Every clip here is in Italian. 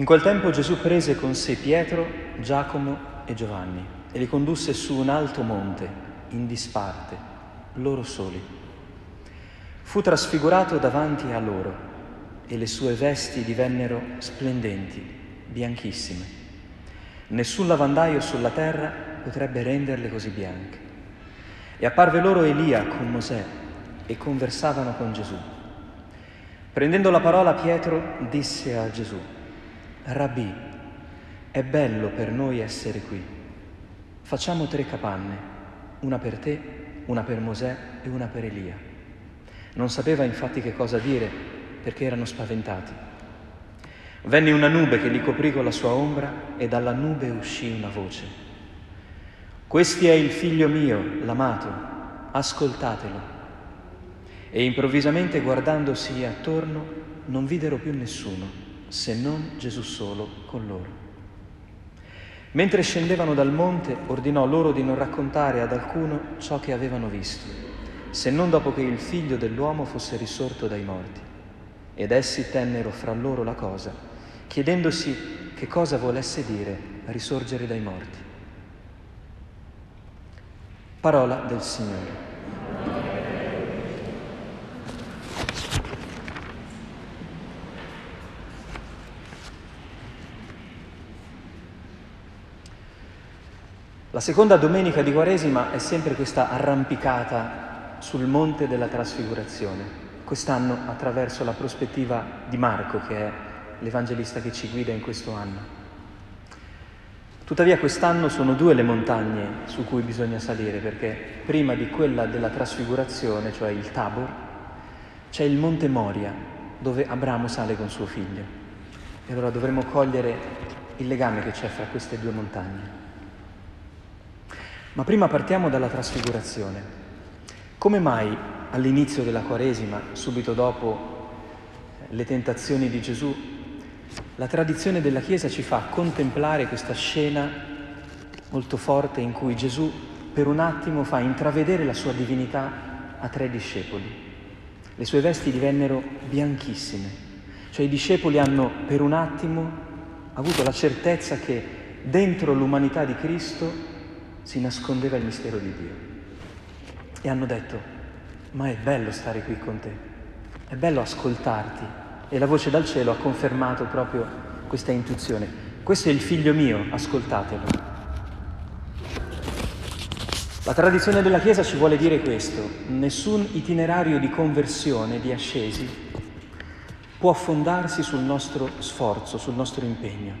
In quel tempo Gesù prese con sé Pietro, Giacomo e Giovanni e li condusse su un alto monte, in disparte, loro soli. Fu trasfigurato davanti a loro e le sue vesti divennero splendenti, bianchissime. Nessun lavandaio sulla terra potrebbe renderle così bianche. E apparve loro Elia con Mosè e conversavano con Gesù. Prendendo la parola Pietro disse a Gesù, Rabbi, è bello per noi essere qui. Facciamo tre capanne, una per te, una per Mosè e una per Elia. Non sapeva infatti che cosa dire perché erano spaventati. Venne una nube che li coprì con la sua ombra e dalla nube uscì una voce. Questi è il figlio mio, l'amato, ascoltatelo. E improvvisamente guardandosi attorno non videro più nessuno, se non Gesù solo con loro. Mentre scendevano dal monte, ordinò loro di non raccontare ad alcuno ciò che avevano visto, se non dopo che il figlio dell'uomo fosse risorto dai morti. Ed essi tennero fra loro la cosa, chiedendosi che cosa volesse dire risorgere dai morti. Parola del Signore. La seconda domenica di Quaresima è sempre questa arrampicata sul monte della trasfigurazione, quest'anno attraverso la prospettiva di Marco, che è l'evangelista che ci guida in questo anno. Tuttavia quest'anno sono due le montagne su cui bisogna salire, perché prima di quella della trasfigurazione, cioè il Tabor, c'è il Monte Moria, dove Abramo sale con suo figlio. E allora dovremo cogliere il legame che c'è fra queste due montagne. Ma prima partiamo dalla trasfigurazione. Come mai all'inizio della Quaresima, subito dopo le tentazioni di Gesù, la tradizione della Chiesa ci fa contemplare questa scena molto forte in cui Gesù per un attimo fa intravedere la sua divinità a tre discepoli. Le sue vesti divennero bianchissime, cioè i discepoli hanno per un attimo avuto la certezza che dentro l'umanità di Cristo si nascondeva il mistero di Dio. E hanno detto, ma è bello stare qui con te, è bello ascoltarti. E la voce dal cielo ha confermato proprio questa intuizione. Questo è il figlio mio, ascoltatelo. La tradizione della Chiesa ci vuole dire questo, nessun itinerario di conversione, di ascesi, può fondarsi sul nostro sforzo, sul nostro impegno.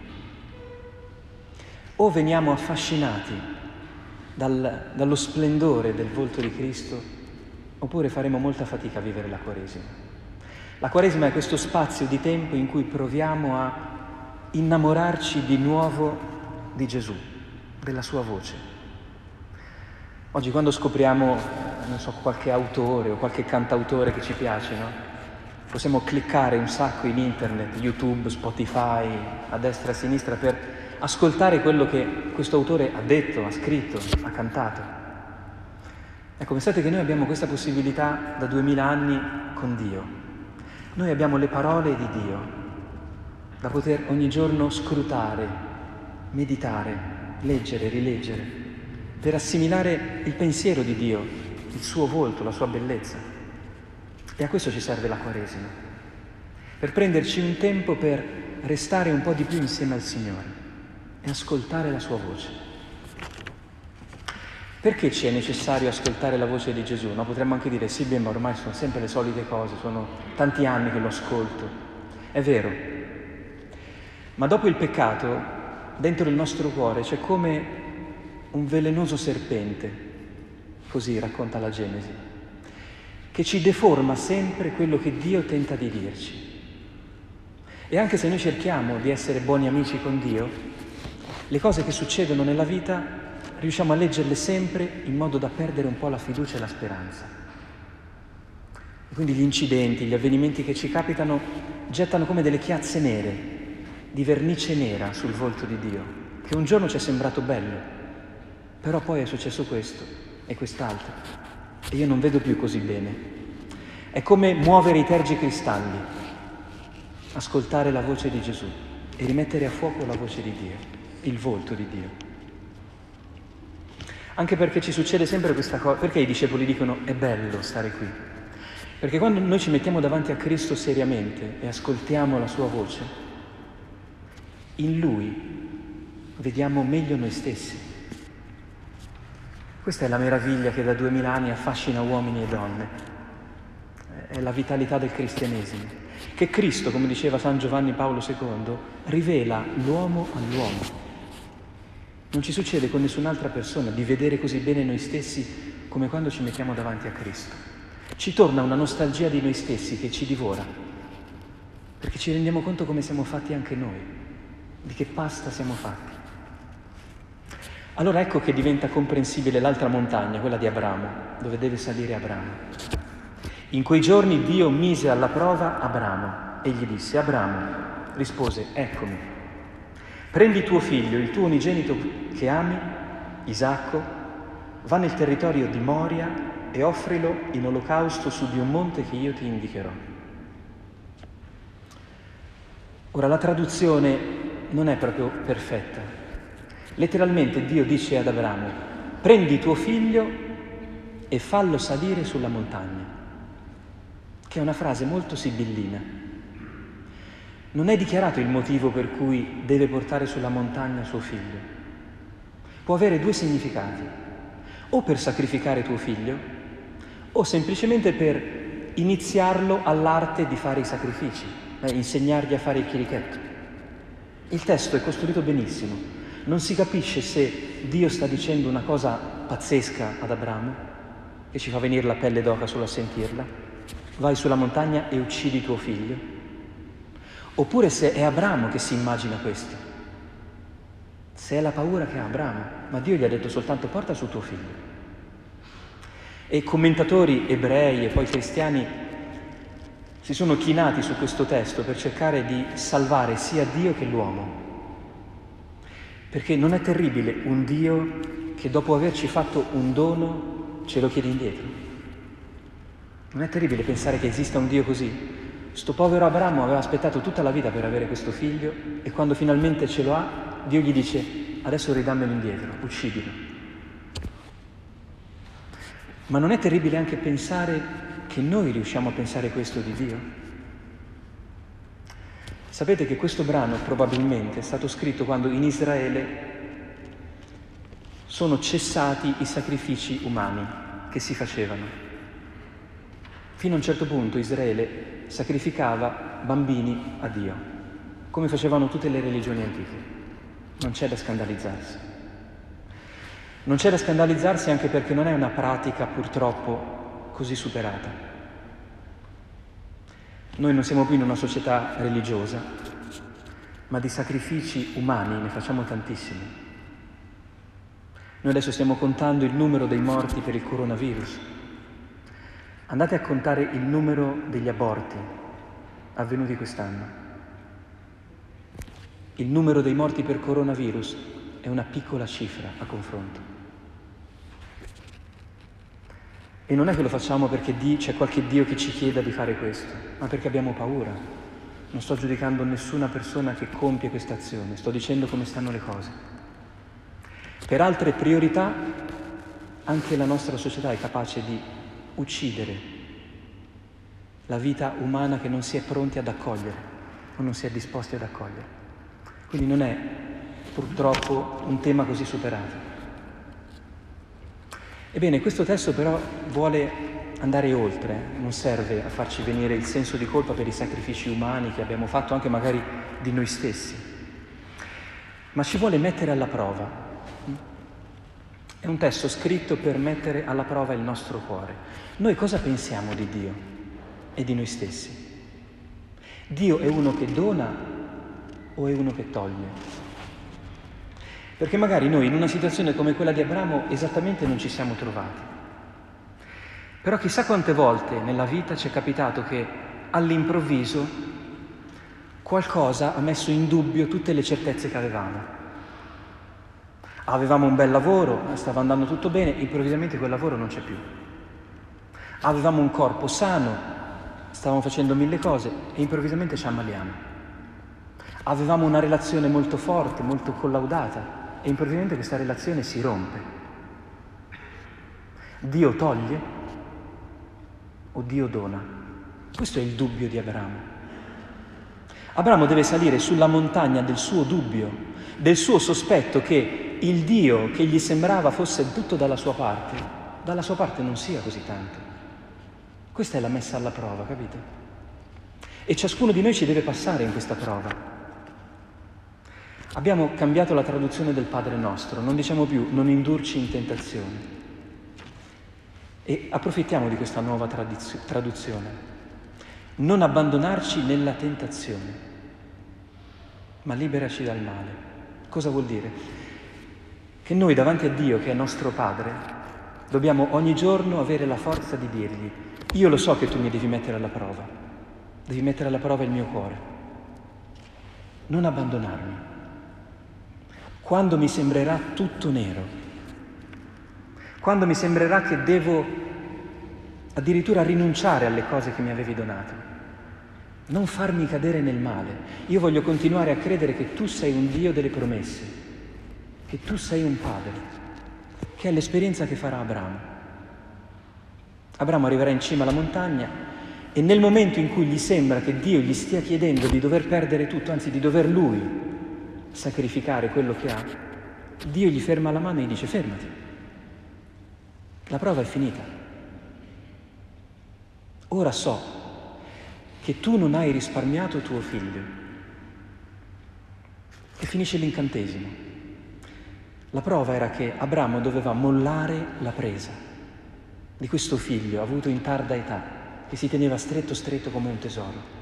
O veniamo affascinati dal, dallo splendore del volto di Cristo, oppure faremo molta fatica a vivere la Quaresima. La Quaresima è questo spazio di tempo in cui proviamo a innamorarci di nuovo di Gesù, della sua voce. Oggi quando scopriamo, non so, qualche autore o qualche cantautore che ci piace, no? Possiamo cliccare un sacco in internet, YouTube, Spotify, a destra e a sinistra per ascoltare quello che questo autore ha detto, ha scritto, ha cantato. Ecco, pensate che noi abbiamo questa possibilità da duemila anni con Dio. Noi abbiamo le parole di Dio da poter ogni giorno scrutare, meditare, leggere, rileggere, per assimilare il pensiero di Dio, il suo volto, la sua bellezza. E a questo ci serve la Quaresima, per prenderci un tempo per restare un po' di più insieme al Signore e ascoltare la sua voce. Perché ci è necessario ascoltare la voce di Gesù? No, potremmo anche dire sì, beh, ma ormai sono sempre le solite cose, sono tanti anni che lo ascolto. È vero, ma dopo il peccato, dentro il nostro cuore c'è come un velenoso serpente, così racconta la Genesi, che ci deforma sempre quello che Dio tenta di dirci. E anche se noi cerchiamo di essere buoni amici con Dio, le cose che succedono nella vita riusciamo a leggerle sempre in modo da perdere un po' la fiducia e la speranza. E quindi gli incidenti, gli avvenimenti che ci capitano gettano come delle chiazze nere, di vernice nera sul volto di Dio, che un giorno ci è sembrato bello, però poi è successo questo e quest'altro, e io non vedo più così bene. È come muovere i tergi cristalli, ascoltare la voce di Gesù e rimettere a fuoco la voce di Dio, il volto di Dio. Anche perché ci succede sempre questa cosa, perché i discepoli dicono è bello stare qui? Perché quando noi ci mettiamo davanti a Cristo seriamente e ascoltiamo la sua voce, in Lui vediamo meglio noi stessi. Questa è la meraviglia che da duemila anni affascina uomini e donne, è la vitalità del cristianesimo, che Cristo, come diceva San Giovanni Paolo II, rivela l'uomo all'uomo. Non ci succede con nessun'altra persona di vedere così bene noi stessi come quando ci mettiamo davanti a Cristo. Ci torna una nostalgia di noi stessi che ci divora, perché ci rendiamo conto come siamo fatti anche noi, di che pasta siamo fatti. Allora ecco che diventa comprensibile l'altra montagna, quella di Abramo, dove deve salire Abramo. In quei giorni Dio mise alla prova Abramo e gli disse, Abramo, rispose, eccomi. Prendi tuo figlio, il tuo unigenito che ami, Isacco, va nel territorio di Moria e offrilo in olocausto su di un monte che io ti indicherò. Ora la traduzione non è proprio perfetta. Letteralmente Dio dice ad Abramo, prendi tuo figlio e fallo salire sulla montagna, che è una frase molto sibillina. Non è dichiarato il motivo per cui deve portare sulla montagna suo figlio. Può avere due significati, o per sacrificare tuo figlio, o semplicemente per iniziarlo all'arte di fare i sacrifici, eh, insegnargli a fare il chirichetto. Il testo è costruito benissimo, non si capisce se Dio sta dicendo una cosa pazzesca ad Abramo, che ci fa venire la pelle d'oca solo a sentirla, vai sulla montagna e uccidi tuo figlio, Oppure se è Abramo che si immagina questo, se è la paura che ha Abramo, ma Dio gli ha detto soltanto porta su tuo figlio. E commentatori ebrei e poi cristiani si sono chinati su questo testo per cercare di salvare sia Dio che l'uomo. Perché non è terribile un Dio che dopo averci fatto un dono ce lo chiede indietro. Non è terribile pensare che esista un Dio così, Sto povero Abramo aveva aspettato tutta la vita per avere questo figlio e quando finalmente ce lo ha, Dio gli dice adesso ridammelo indietro, uccidilo. Ma non è terribile anche pensare che noi riusciamo a pensare questo di Dio? Sapete che questo brano probabilmente è stato scritto quando in Israele sono cessati i sacrifici umani che si facevano. Fino a un certo punto Israele sacrificava bambini a Dio, come facevano tutte le religioni antiche. Non c'è da scandalizzarsi. Non c'è da scandalizzarsi anche perché non è una pratica purtroppo così superata. Noi non siamo più in una società religiosa, ma di sacrifici umani ne facciamo tantissimi. Noi adesso stiamo contando il numero dei morti per il coronavirus, Andate a contare il numero degli aborti avvenuti quest'anno. Il numero dei morti per coronavirus è una piccola cifra a confronto. E non è che lo facciamo perché c'è qualche Dio che ci chieda di fare questo, ma perché abbiamo paura. Non sto giudicando nessuna persona che compie questa azione, sto dicendo come stanno le cose. Per altre priorità anche la nostra società è capace di uccidere la vita umana che non si è pronti ad accogliere o non si è disposti ad accogliere. Quindi non è purtroppo un tema così superato. Ebbene, questo testo però vuole andare oltre, non serve a farci venire il senso di colpa per i sacrifici umani che abbiamo fatto anche magari di noi stessi, ma ci vuole mettere alla prova è un testo scritto per mettere alla prova il nostro cuore. Noi cosa pensiamo di Dio e di noi stessi? Dio è uno che dona o è uno che toglie? Perché magari noi in una situazione come quella di Abramo esattamente non ci siamo trovati. Però chissà quante volte nella vita ci è capitato che all'improvviso qualcosa ha messo in dubbio tutte le certezze che avevamo Avevamo un bel lavoro, stava andando tutto bene, improvvisamente quel lavoro non c'è più. Avevamo un corpo sano, stavamo facendo mille cose e improvvisamente ci ammaliamo. Avevamo una relazione molto forte, molto collaudata e improvvisamente questa relazione si rompe. Dio toglie o Dio dona? Questo è il dubbio di Abramo. Abramo deve salire sulla montagna del suo dubbio, del suo sospetto che il Dio che gli sembrava fosse tutto dalla sua parte, dalla sua parte non sia così tanto. Questa è la messa alla prova, capite? E ciascuno di noi ci deve passare in questa prova. Abbiamo cambiato la traduzione del Padre nostro, non diciamo più non indurci in tentazione. E approfittiamo di questa nuova tradizio- traduzione. Non abbandonarci nella tentazione, ma liberaci dal male. Cosa vuol dire? Che noi davanti a Dio, che è nostro Padre, dobbiamo ogni giorno avere la forza di dirgli, io lo so che tu mi devi mettere alla prova, devi mettere alla prova il mio cuore. Non abbandonarmi. Quando mi sembrerà tutto nero, quando mi sembrerà che devo addirittura rinunciare alle cose che mi avevi donato. Non farmi cadere nel male. Io voglio continuare a credere che tu sei un Dio delle promesse, che tu sei un Padre, che è l'esperienza che farà Abramo. Abramo arriverà in cima alla montagna e nel momento in cui gli sembra che Dio gli stia chiedendo di dover perdere tutto, anzi di dover lui sacrificare quello che ha, Dio gli ferma la mano e gli dice fermati. La prova è finita. Ora so che tu non hai risparmiato tuo figlio. E finisce l'incantesimo. La prova era che Abramo doveva mollare la presa. Di questo figlio avuto in tarda età, che si teneva stretto stretto come un tesoro.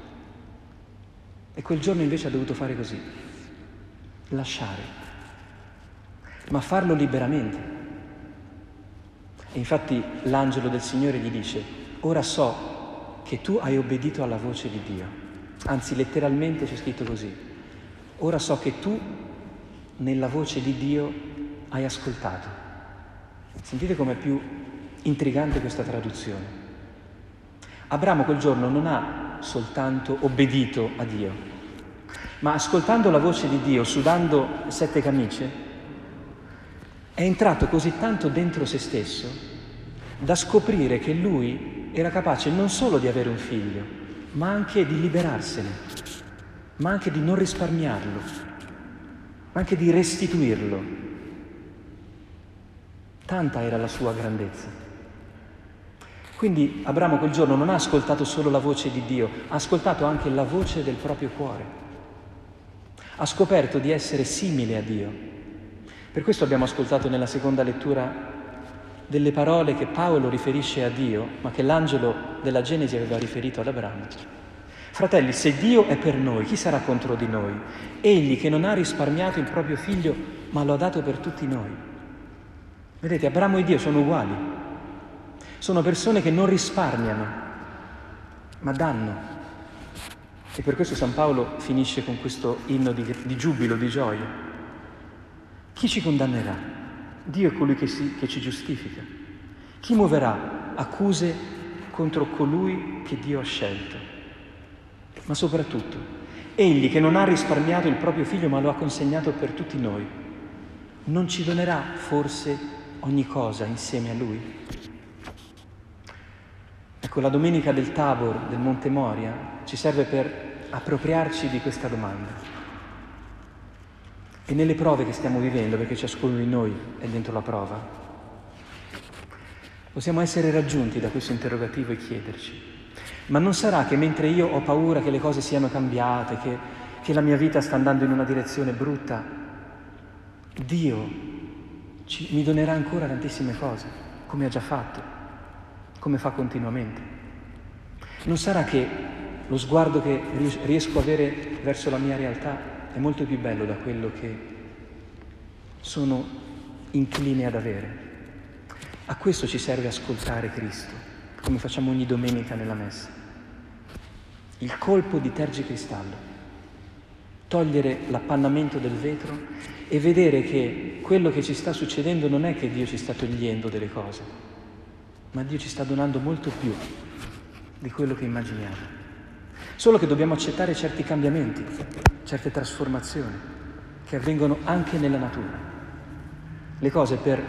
E quel giorno invece ha dovuto fare così, lasciare, ma farlo liberamente. E infatti l'angelo del Signore gli dice, ora so che tu hai obbedito alla voce di Dio. Anzi, letteralmente c'è scritto così, ora so che tu nella voce di Dio hai ascoltato. Sentite com'è più intrigante questa traduzione. Abramo quel giorno non ha soltanto obbedito a Dio, ma ascoltando la voce di Dio, sudando sette camicie, è entrato così tanto dentro se stesso da scoprire che lui era capace non solo di avere un figlio, ma anche di liberarsene, ma anche di non risparmiarlo, ma anche di restituirlo. Tanta era la sua grandezza. Quindi Abramo quel giorno non ha ascoltato solo la voce di Dio, ha ascoltato anche la voce del proprio cuore. Ha scoperto di essere simile a Dio per questo abbiamo ascoltato nella seconda lettura delle parole che Paolo riferisce a Dio, ma che l'angelo della Genesi aveva riferito ad Abramo. Fratelli, se Dio è per noi, chi sarà contro di noi? Egli che non ha risparmiato il proprio figlio, ma lo ha dato per tutti noi. Vedete, Abramo e Dio sono uguali. Sono persone che non risparmiano, ma danno. E per questo San Paolo finisce con questo inno di, di giubilo, di gioia. Chi ci condannerà? Dio è colui che, si, che ci giustifica. Chi muoverà accuse contro colui che Dio ha scelto? Ma soprattutto, Egli che non ha risparmiato il proprio figlio ma lo ha consegnato per tutti noi, non ci donerà forse ogni cosa insieme a Lui? Ecco, la domenica del Tabor, del Monte Moria, ci serve per appropriarci di questa domanda. E nelle prove che stiamo vivendo, perché ciascuno di noi è dentro la prova, possiamo essere raggiunti da questo interrogativo e chiederci, ma non sarà che mentre io ho paura che le cose siano cambiate, che, che la mia vita sta andando in una direzione brutta, Dio ci, mi donerà ancora tantissime cose, come ha già fatto, come fa continuamente. Non sarà che lo sguardo che riesco a avere verso la mia realtà è molto più bello da quello che sono incline ad avere. A questo ci serve ascoltare Cristo, come facciamo ogni domenica nella messa. Il colpo di tergicristallo, togliere l'appannamento del vetro e vedere che quello che ci sta succedendo non è che Dio ci sta togliendo delle cose, ma Dio ci sta donando molto più di quello che immaginiamo. Solo che dobbiamo accettare certi cambiamenti, certe trasformazioni che avvengono anche nella natura. Le cose per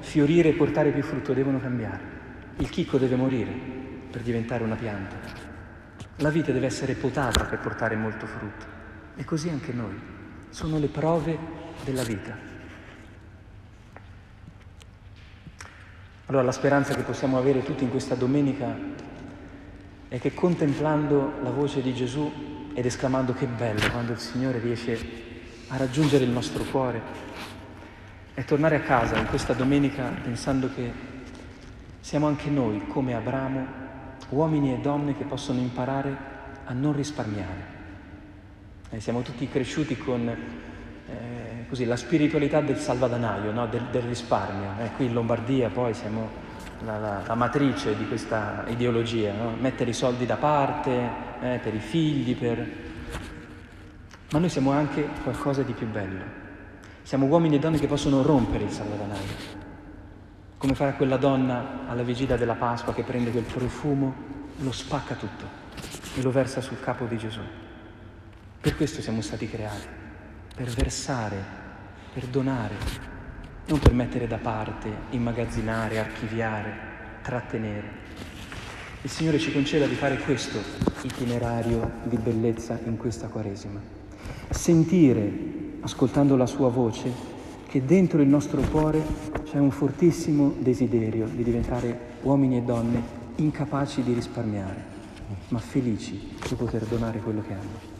fiorire e portare più frutto devono cambiare. Il chicco deve morire per diventare una pianta. La vite deve essere potata per portare molto frutto. E così anche noi. Sono le prove della vita. Allora la speranza che possiamo avere tutti in questa domenica è che contemplando la voce di Gesù ed esclamando che bello quando il Signore riesce a raggiungere il nostro cuore, è tornare a casa in questa domenica pensando che siamo anche noi, come Abramo, uomini e donne che possono imparare a non risparmiare. Eh, siamo tutti cresciuti con eh, così, la spiritualità del salvadanaio, no? del, del, risparmio. Eh, qui in Lombardia poi siamo la, la, la matrice di questa ideologia, no? mettere i soldi da parte eh, per i figli, per... ma noi siamo anche qualcosa di più bello. Siamo uomini e donne che possono rompere il salvadanaio, come farà quella donna alla vigilia della Pasqua che prende quel profumo, lo spacca tutto e lo versa sul capo di Gesù. Per questo siamo stati creati, per versare, per donare, non per mettere da parte, immagazzinare, archiviare, trattenere. Il Signore ci conceda di fare questo itinerario di bellezza in questa Quaresima. Sentire, ascoltando la sua voce, che dentro il nostro cuore c'è un fortissimo desiderio di diventare uomini e donne incapaci di risparmiare, ma felici di poter donare quello che hanno.